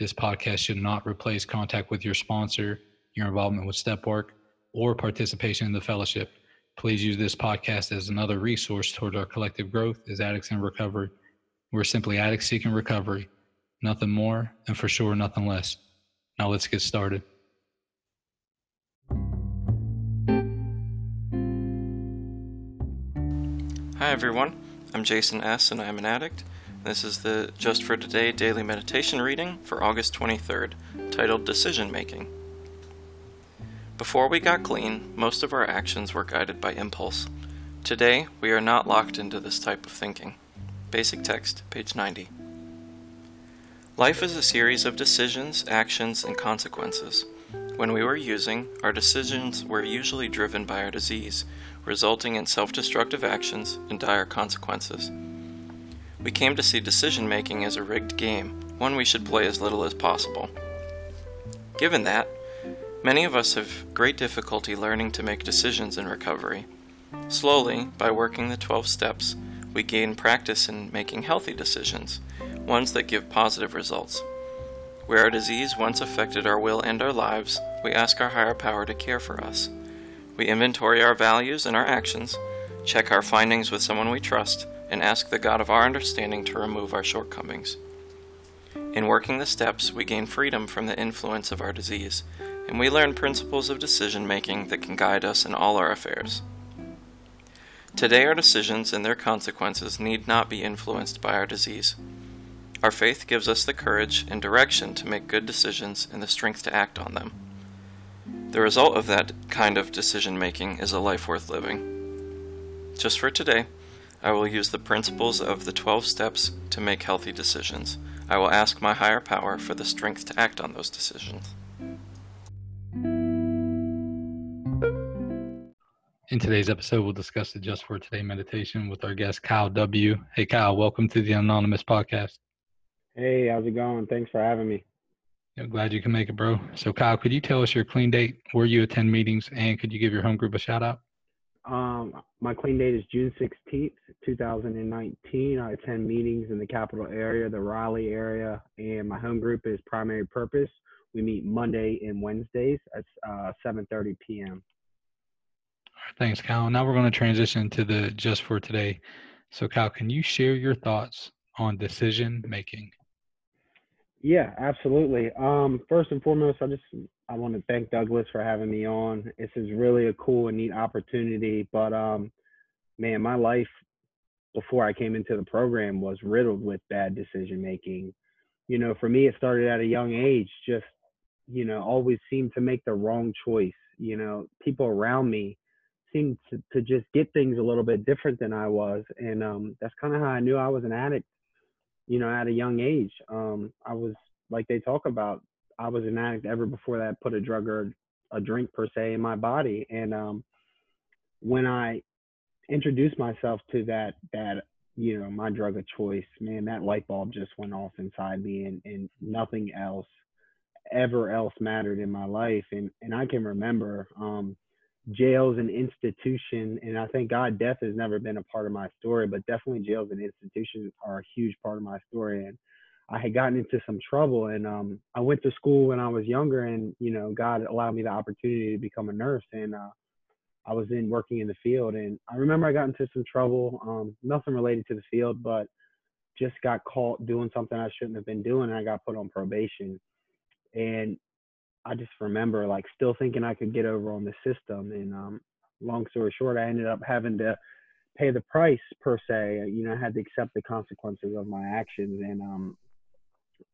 This podcast should not replace contact with your sponsor, your involvement with step work, or participation in the fellowship. Please use this podcast as another resource toward our collective growth as addicts in recovery. We're simply addicts seeking recovery, nothing more, and for sure, nothing less. Now let's get started. Hi, everyone. I'm Jason S., and I'm an addict. This is the Just for Today daily meditation reading for August 23rd, titled Decision Making. Before we got clean, most of our actions were guided by impulse. Today, we are not locked into this type of thinking. Basic text, page 90. Life is a series of decisions, actions, and consequences. When we were using, our decisions were usually driven by our disease, resulting in self destructive actions and dire consequences. We came to see decision making as a rigged game, one we should play as little as possible. Given that, many of us have great difficulty learning to make decisions in recovery. Slowly, by working the 12 steps, we gain practice in making healthy decisions, ones that give positive results. Where our disease once affected our will and our lives, we ask our higher power to care for us. We inventory our values and our actions, check our findings with someone we trust, and ask the God of our understanding to remove our shortcomings. In working the steps, we gain freedom from the influence of our disease, and we learn principles of decision making that can guide us in all our affairs. Today, our decisions and their consequences need not be influenced by our disease. Our faith gives us the courage and direction to make good decisions and the strength to act on them. The result of that kind of decision making is a life worth living. Just for today, I will use the principles of the 12 steps to make healthy decisions. I will ask my higher power for the strength to act on those decisions. In today's episode, we'll discuss the Just for Today meditation with our guest, Kyle W. Hey, Kyle, welcome to the Anonymous Podcast. Hey, how's it going? Thanks for having me. Yeah, glad you can make it, bro. So, Kyle, could you tell us your clean date, where you attend meetings, and could you give your home group a shout out? Um, my clean date is June 16th, 2019. I attend meetings in the capital area, the Raleigh area, and my home group is Primary Purpose. We meet Monday and Wednesdays at uh, 7:30 p.m. Thanks, Kyle. Now we're going to transition to the Just for Today. So, Kyle, can you share your thoughts on decision making? Yeah, absolutely. Um, first and foremost, I just I want to thank Douglas for having me on. This is really a cool and neat opportunity. But um, man, my life before I came into the program was riddled with bad decision making. You know, for me, it started at a young age. Just you know, always seemed to make the wrong choice. You know, people around me seemed to, to just get things a little bit different than I was, and um, that's kind of how I knew I was an addict you know, at a young age. Um, I was like they talk about, I was an addict ever before that put a drug or a drink per se in my body. And um, when I introduced myself to that that you know my drug of choice, man, that light bulb just went off inside me, and and nothing else ever else mattered in my life. And and I can remember um, jails and institution and i thank god death has never been a part of my story but definitely jails and institutions are a huge part of my story and i had gotten into some trouble and um, i went to school when i was younger and you know god allowed me the opportunity to become a nurse and uh, i was in working in the field and i remember i got into some trouble um, nothing related to the field but just got caught doing something i shouldn't have been doing and i got put on probation and I just remember like still thinking I could get over on the system. And um, long story short, I ended up having to pay the price per se. You know, I had to accept the consequences of my actions. And um,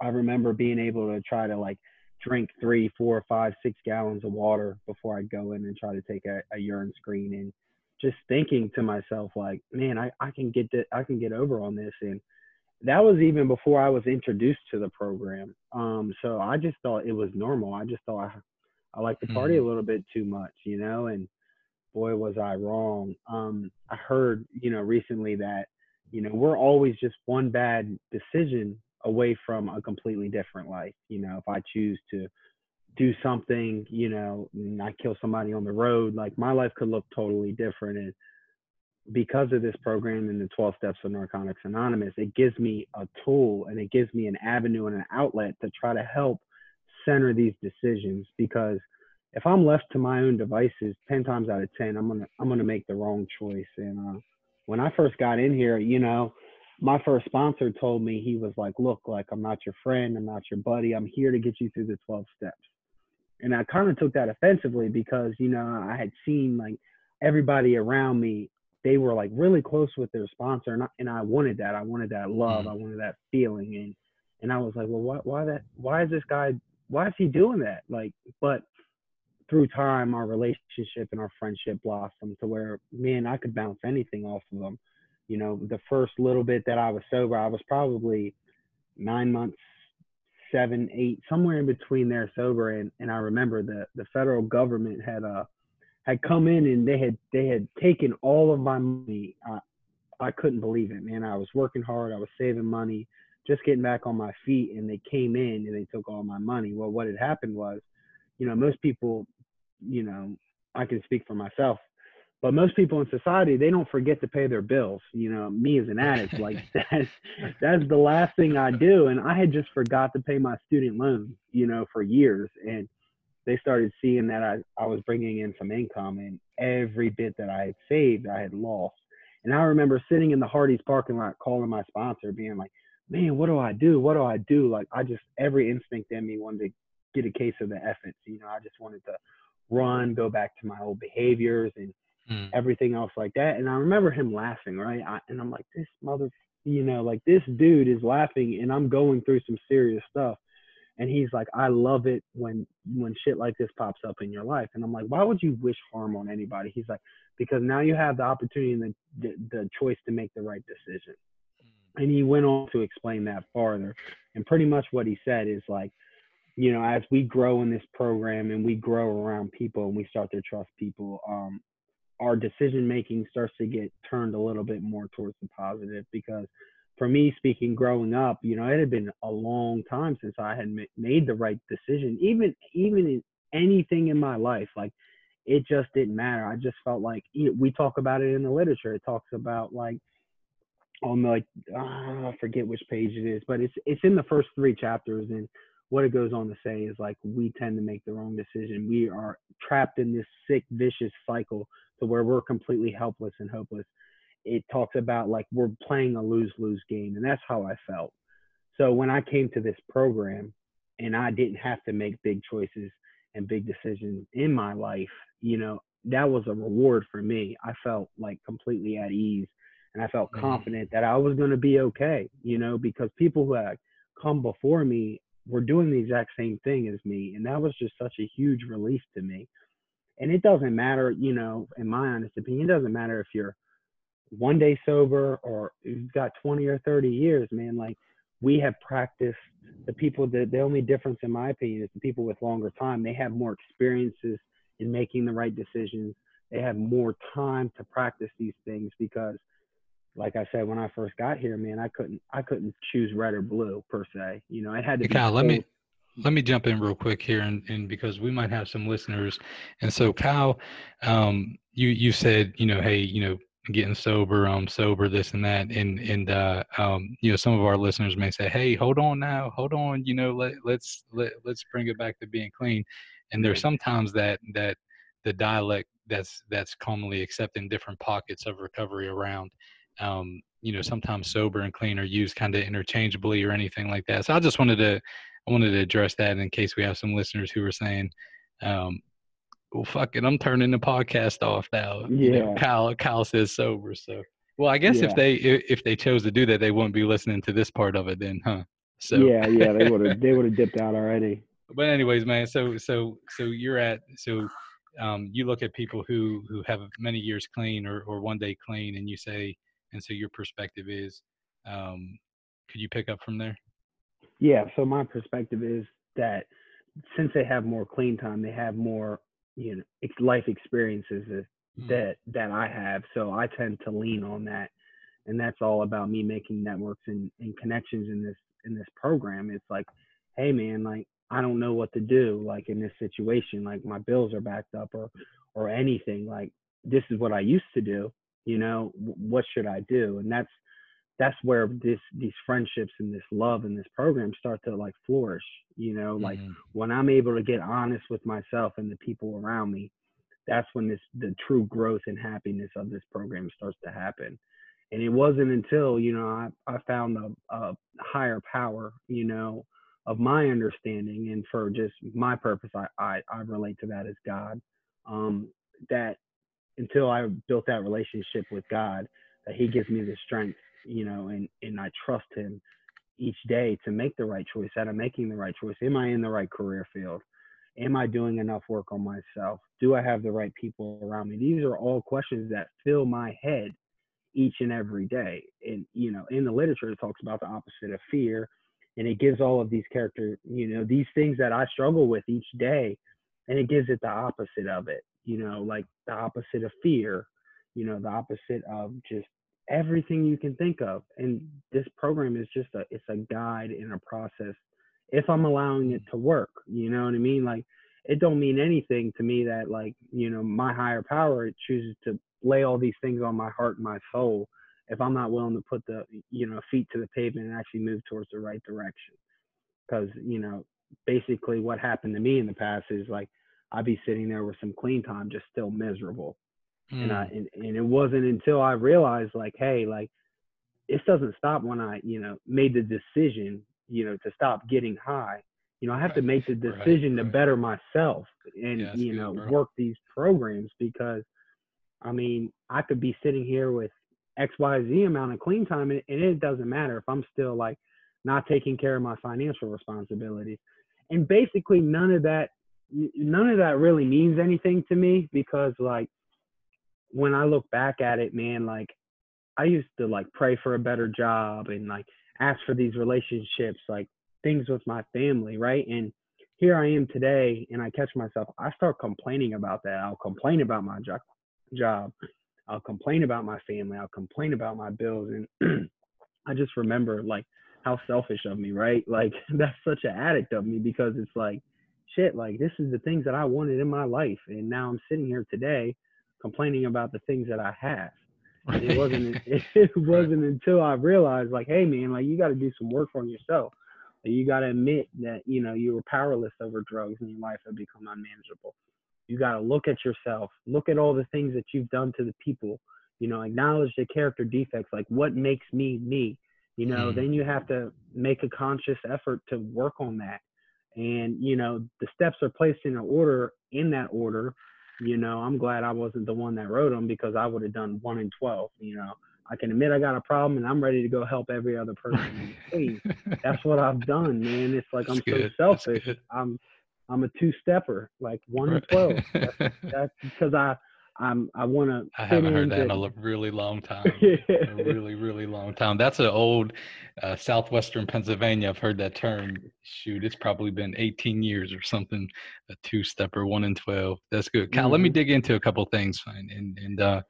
I remember being able to try to like drink three, four, five, six gallons of water before I'd go in and try to take a, a urine screen and just thinking to myself like, man, I, I can get that, I can get over on this. And that was even before I was introduced to the program. Um, so I just thought it was normal. I just thought I, I like to party mm-hmm. a little bit too much, you know, and boy, was I wrong. Um, I heard, you know, recently that, you know, we're always just one bad decision away from a completely different life. You know, if I choose to do something, you know, and I kill somebody on the road, like my life could look totally different. And because of this program and the 12 steps of narcotics anonymous it gives me a tool and it gives me an avenue and an outlet to try to help center these decisions because if i'm left to my own devices 10 times out of 10 i'm gonna i'm gonna make the wrong choice. And uh, when i first got in here you know my first sponsor told me he was like look like i'm not your friend i'm not your buddy i'm here to get you through the 12 steps. And i kind of took that offensively because you know i had seen like everybody around me they were like really close with their sponsor and I, and I wanted that. I wanted that love. Mm. I wanted that feeling and and I was like, well, why why that why is this guy why is he doing that? Like, but through time, our relationship and our friendship blossomed to where man, I could bounce anything off of him. You know, the first little bit that I was sober, I was probably nine months, seven, eight, somewhere in between there sober. And and I remember the the federal government had a had come in and they had they had taken all of my money. I, I couldn't believe it, man. I was working hard. I was saving money, just getting back on my feet, and they came in and they took all my money. Well, what had happened was, you know, most people, you know, I can speak for myself, but most people in society they don't forget to pay their bills. You know, me as an addict, like that's that's the last thing I do, and I had just forgot to pay my student loans, you know, for years, and they started seeing that I, I was bringing in some income and every bit that I had saved, I had lost. And I remember sitting in the Hardee's parking lot calling my sponsor, being like, man, what do I do? What do I do? Like, I just, every instinct in me wanted to get a case of the efforts. You know, I just wanted to run, go back to my old behaviors and mm. everything else like that. And I remember him laughing, right? I, and I'm like, this mother, you know, like this dude is laughing and I'm going through some serious stuff and he's like i love it when when shit like this pops up in your life. And i'm like why would you wish harm on anybody? He's like because now you have the opportunity and the, the, the choice to make the right decision. Mm. and he went on to explain that farther. And pretty much what he said is like you know as we grow in this program and we grow around people and we start to trust people um our decision making starts to get turned a little bit more towards the positive because for me speaking growing up you know it had been a long time since i had made the right decision even even in anything in my life like it just didn't matter. I just felt like we talk about it in the literature. It talks about like on the like uh, i forget which page it is but it's it's in the first three chapters and what it goes on to say is like we tend to make the wrong decision. We are trapped in this sick vicious cycle to where we're completely helpless and hopeless it talks about like we're playing a lose lose game, and that's how I felt. So when I came to this program, and I didn't have to make big choices and big decisions in my life, you know, that was a reward for me. I felt like completely at ease and I felt mm-hmm. confident that I was going to be okay, you know, because people who had come before me were doing the exact same thing as me. And that was just such a huge relief to me. And it doesn't matter, you know, in my honest opinion, it doesn't matter if you're one day sober or you've got 20 or 30 years, man, like we have practiced the people that the only difference in my opinion is the people with longer time, they have more experiences in making the right decisions. They have more time to practice these things because like I said, when I first got here, man, I couldn't I couldn't choose red or blue per se. You know, I had to. Hey, Kyle, let me let me jump in real quick here, and, and because we might have some listeners, and so Kyle, um, you you said you know, hey, you know, getting sober, um, sober, this and that, and and uh, um, you know, some of our listeners may say, "Hey, hold on now, hold on, you know, let let's let let's bring it back to being clean." And there's sometimes that that the dialect that's that's commonly accepted in different pockets of recovery around. Um, you know, sometimes sober and clean are used kind of interchangeably or anything like that. So I just wanted to I wanted to address that in case we have some listeners who are saying, um, well, fuck it, I'm turning the podcast off now. Yeah. You know, Kyle, Kyle says sober. So, well, I guess yeah. if they if they chose to do that, they wouldn't be listening to this part of it, then, huh? So yeah, yeah, they would have they would have dipped out already. But anyways, man, so so so you're at so um, you look at people who who have many years clean or or one day clean, and you say, and so your perspective is, um, could you pick up from there? Yeah. So my perspective is that since they have more clean time, they have more you know life experiences mm. that that I have. So I tend to lean on that, and that's all about me making networks and, and connections in this in this program. It's like, hey man, like I don't know what to do like in this situation. Like my bills are backed up or or anything. Like this is what I used to do. You know, what should I do? And that's that's where this these friendships and this love and this program start to like flourish you know like mm-hmm. when i'm able to get honest with myself and the people around me that's when this the true growth and happiness of this program starts to happen and it wasn't until you know i, I found a, a higher power you know of my understanding and for just my purpose i i, I relate to that as god um that until i built that relationship with god that he gives me the strength you know, and and I trust him each day to make the right choice. That I'm making the right choice. Am I in the right career field? Am I doing enough work on myself? Do I have the right people around me? These are all questions that fill my head each and every day. And you know, in the literature, it talks about the opposite of fear, and it gives all of these character, you know, these things that I struggle with each day, and it gives it the opposite of it. You know, like the opposite of fear. You know, the opposite of just everything you can think of. And this program is just a it's a guide in a process. If I'm allowing it mm-hmm. to work, you know what I mean? Like it don't mean anything to me that like, you know, my higher power chooses to lay all these things on my heart and my soul if I'm not willing to put the, you know, feet to the pavement and actually move towards the right direction. Cause, you know, basically what happened to me in the past is like I'd be sitting there with some clean time just still miserable Mm. And I mm. and, and it wasn't until I realized like, hey, like this doesn't stop when I, you know, made the decision, you know, to stop getting high. You know, I have right. to make the decision right, to better myself and, yeah, you know, good, work these programs because I mean, I could be sitting here with XYZ amount of clean time and, and it doesn't matter if I'm still like not taking care of my financial responsibilities. And basically none of that none of that really means anything to me because like when I look back at it, man, like I used to like pray for a better job and like ask for these relationships, like things with my family, right? And here I am today, and I catch myself. I start complaining about that. I'll complain about my jo- job. I'll complain about my family. I'll complain about my bills, and I just remember like how selfish of me, right? Like that's such an addict of me because it's like, shit, like this is the things that I wanted in my life, and now I'm sitting here today complaining about the things that I have. And it wasn't it wasn't until I realized like, hey man, like you got to do some work on yourself. Like, you got to admit that you know you were powerless over drugs and your life had become unmanageable. You got to look at yourself, look at all the things that you've done to the people. You know, acknowledge the character defects, like what makes me me. You know, mm. then you have to make a conscious effort to work on that. And you know, the steps are placed in an order in that order you know, I'm glad I wasn't the one that wrote them because I would have done one in 12. You know, I can admit I got a problem and I'm ready to go help every other person. hey, that's what I've done, man. It's like I'm so selfish. I'm I'm a two stepper, like one right. in 12. That's, that's because I I'm I want to. I haven't heard that in a really long time. a really really long time. That's an old uh, southwestern Pennsylvania. I've heard that term. Shoot, it's probably been 18 years or something. A two stepper, one in 12. That's good. Cal, mm-hmm. let me mm-hmm. dig into a couple things. And, and uh,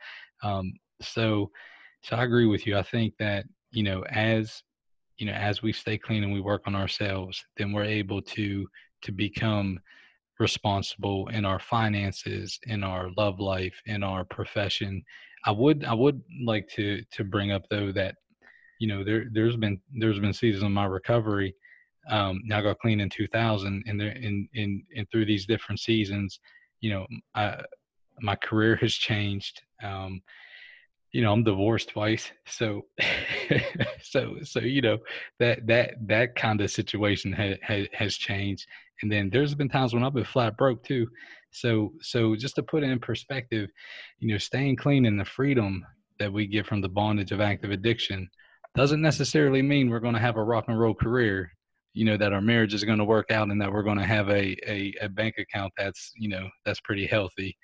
um, so so I agree with you. I think that you know as you know as we stay clean and we work on ourselves, then we're able to to become responsible in our finances, in our love life, in our profession. I would I would like to to bring up though that you know there there's been there's been seasons of my recovery. Um, got clean in 2000, and there in in and through these different seasons, you know, I, my career has changed. Um, you know, I'm divorced twice, so so so you know that that that kind of situation ha, ha, has changed, and then there's been times when I've been flat broke too. So so just to put it in perspective, you know, staying clean and the freedom that we get from the bondage of active addiction doesn't necessarily mean we're going to have a rock and roll career. You know that our marriage is going to work out and that we're going to have a, a, a bank account that's you know that's pretty healthy.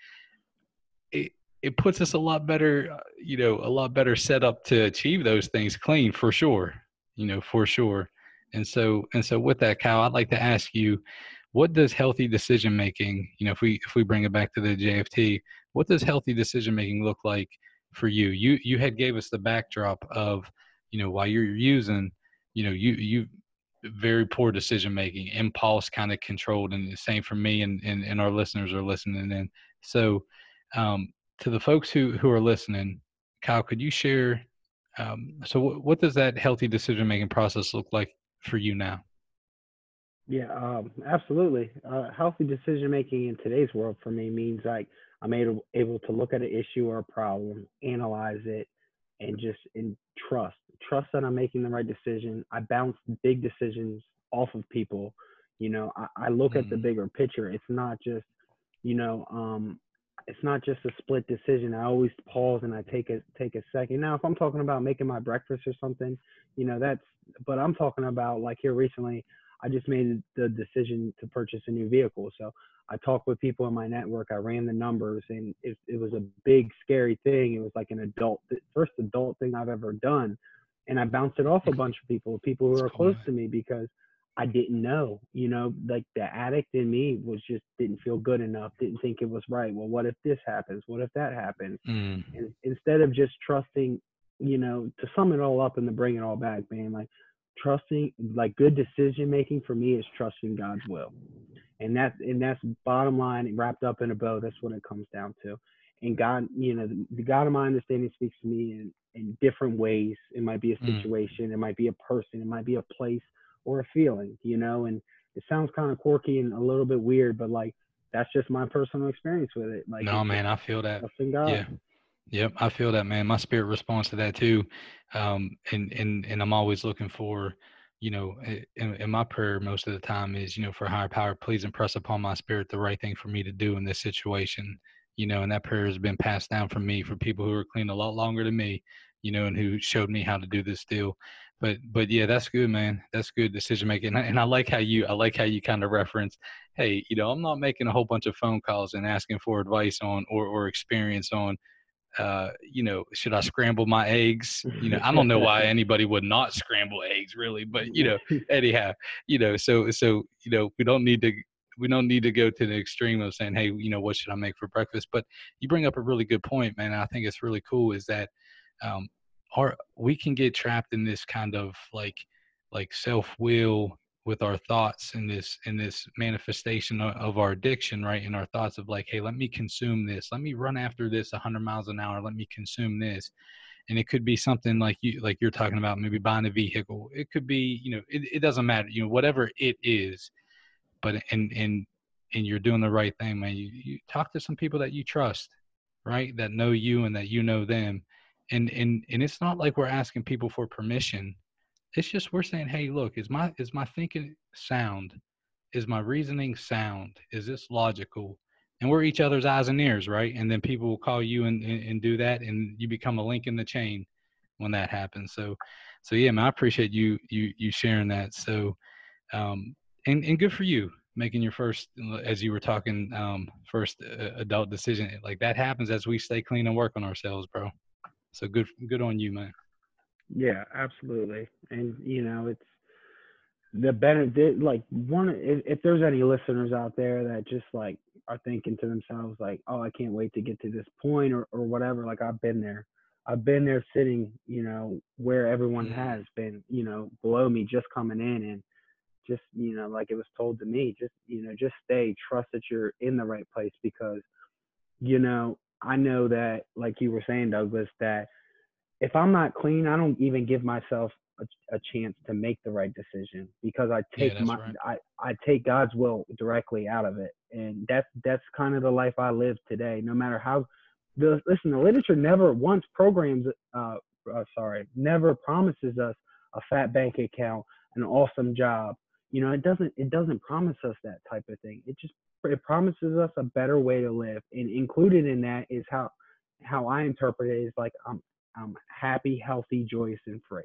It, it puts us a lot better, uh, you know, a lot better set up to achieve those things clean for sure. you know, for sure. And so, and so with that, Kyle, I'd like to ask you, what does healthy decision making, you know, if we if we bring it back to the JFT, what does healthy decision making look like for you? You you had gave us the backdrop of, you know, while you're using, you know, you you very poor decision making, impulse kind of controlled, and the same for me and, and and our listeners are listening in. So, um, to the folks who who are listening, Kyle, could you share? Um, so, what, what does that healthy decision making process look like for you now? Yeah, um, absolutely. Uh, healthy decision making in today's world for me means like I'm able able to look at an issue or a problem, analyze it, and just in trust trust that I'm making the right decision. I bounce big decisions off of people. You know, I, I look mm-hmm. at the mm-hmm. bigger picture. It's not just, you know, um, it's not just a split decision. I always pause and I take a take a second. Now, if I'm talking about making my breakfast or something, you know, that's. But I'm talking about like here recently, I just made the decision to purchase a new vehicle. So I talked with people in my network. I ran the numbers, and it, it was a big, scary thing. It was like an adult, first adult thing I've ever done and I bounced it off a bunch of people, people who are close to me, because I didn't know. You know, like the addict in me was just didn't feel good enough, didn't think it was right. Well, what if this happens? What if that happens? Mm. And instead of just trusting, you know, to sum it all up and to bring it all back, man, like trusting, like good decision making for me is trusting God's will, and that's and that's bottom line wrapped up in a bow. That's what it comes down to. And God, you know, the, the God of my understanding speaks to me in in different ways. It might be a mm. situation, mm. it might be a person, it might be a place or a feeling, you know, and it sounds kind of quirky and a little bit weird, but like that's just my personal experience with it. Like No man, I feel that. Yeah. Yep, I feel that man. My spirit responds to that too. Um and and and I'm always looking for you know, in, in, my prayer most of the time is, you know, for higher power, please impress upon my spirit the right thing for me to do in this situation you know, and that prayer has been passed down from me for people who are clean a lot longer than me, you know, and who showed me how to do this deal. But but yeah, that's good, man. That's good decision making, and I, and I like how you I like how you kind of reference, hey, you know, I'm not making a whole bunch of phone calls and asking for advice on or or experience on. Uh, you know, should I scramble my eggs? You know, I don't know why anybody would not scramble eggs, really, but you know, anyhow, you know, so so you know, we don't need to we don't need to go to the extreme of saying, hey, you know, what should I make for breakfast? But you bring up a really good point, man. I think it's really cool is that um, our we can get trapped in this kind of like like self will with our thoughts in this in this manifestation of our addiction right in our thoughts of like hey let me consume this let me run after this 100 miles an hour let me consume this and it could be something like you like you're talking about maybe buying a vehicle it could be you know it, it doesn't matter you know whatever it is but and and and you're doing the right thing, man. You you talk to some people that you trust, right? That know you and that you know them. And and and it's not like we're asking people for permission. It's just we're saying, hey, look, is my is my thinking sound? Is my reasoning sound? Is this logical? And we're each other's eyes and ears, right? And then people will call you and, and, and do that, and you become a link in the chain when that happens. So, so yeah, man, I appreciate you you you sharing that. So, um, and and good for you making your first as you were talking um first uh, adult decision like that happens as we stay clean and work on ourselves bro so good good on you man. Yeah absolutely. And you know it's the benefit like one if, if there's any listeners out there that just like are thinking to themselves like oh i can't wait to get to this point or, or whatever like i've been there. I've been there sitting you know where everyone mm-hmm. has been you know below me just coming in and just you know like it was told to me just you know just stay trust that you're in the right place because you know i know that like you were saying douglas that if i'm not clean i don't even give myself a, a chance to make the right decision because i take yeah, my right. i i take god's will directly out of it. And that's that's kind of the life i live today. No matter how the listen the literature never once programs uh, uh sorry never promises us a fat bank account an awesome job. You know it doesn't it doesn't promise us that type of thing. It just it promises us a better way to live and included in that is how how i interpret it is like i'm i'm happy healthy joyous and free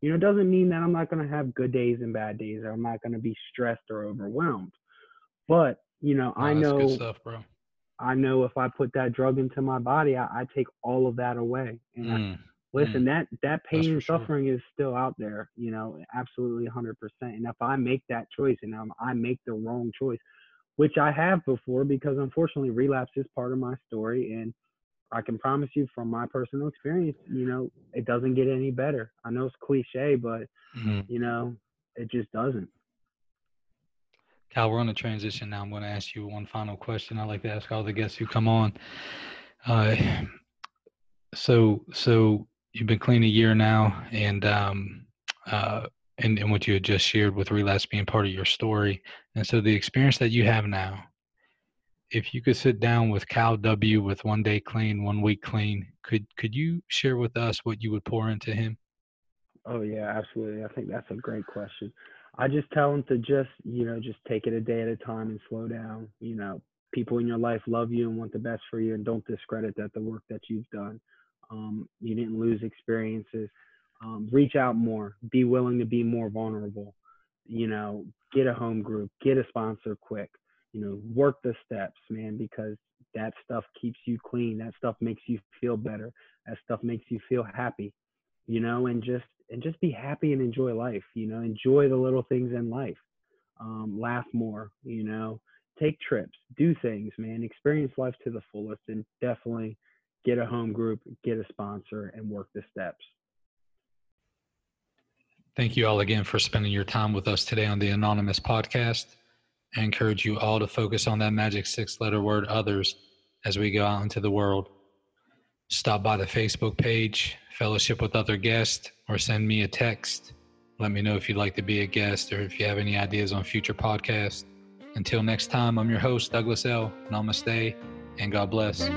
you know it doesn't mean that i'm not going to have good days and bad days or i'm not going to be stressed or overwhelmed but you know i know stuff, i know if i put that drug into my body i, I take all of that away and mm. I, listen, Mm. that that pain and sure. suffering is still out there. You know, absolutely 100%. And if I make that choice and um, I make the wrong choice, which I have before, because unfortunately relapse is part of my story, and I can promise you from my personal experience, you know, it doesn't get any better. I know it's cliche, but Mhm. you know, it just doesn't. Cal, we're on a transition now. I'm going to ask you one final question. I like to ask all the guests who come on. Uh, so, so you've been clean a year now, and um, uh, and and what you had just shared with relapse being part of your story, and so the experience that you have now. If you could sit down with Cal W with one day clean, one week clean, could could you share with us what you would pour into him? Oh yeah, absolutely. I think that's a great question. I just tell them to just, you know, just take it a day at a time and slow down. You know, people in your life love you and want the best for you, and don't discredit that the work that you've done. Um, you didn't lose experiences. Um, reach out more. Be willing to be more vulnerable. You know, get a home group. Get a sponsor quick. You know, work the steps, man, because that stuff keeps you clean. That stuff makes you feel better. That stuff makes you feel happy. You know, and just and just be happy and enjoy life. You know, enjoy the little things in life. Um, laugh more. You know, take trips, do things, man. Experience life to the fullest, and definitely get a home group, get a sponsor, and work the steps. Thank you all again for spending your time with us today on the Anonymous podcast. I encourage you all to focus on that magic six letter word others as we go out into the world. Stop by the Facebook page, fellowship with other guests, or send me a text. Let me know if you'd like to be a guest or if you have any ideas on future podcasts. Until next time, I'm your host, Douglas L. Namaste, and God bless.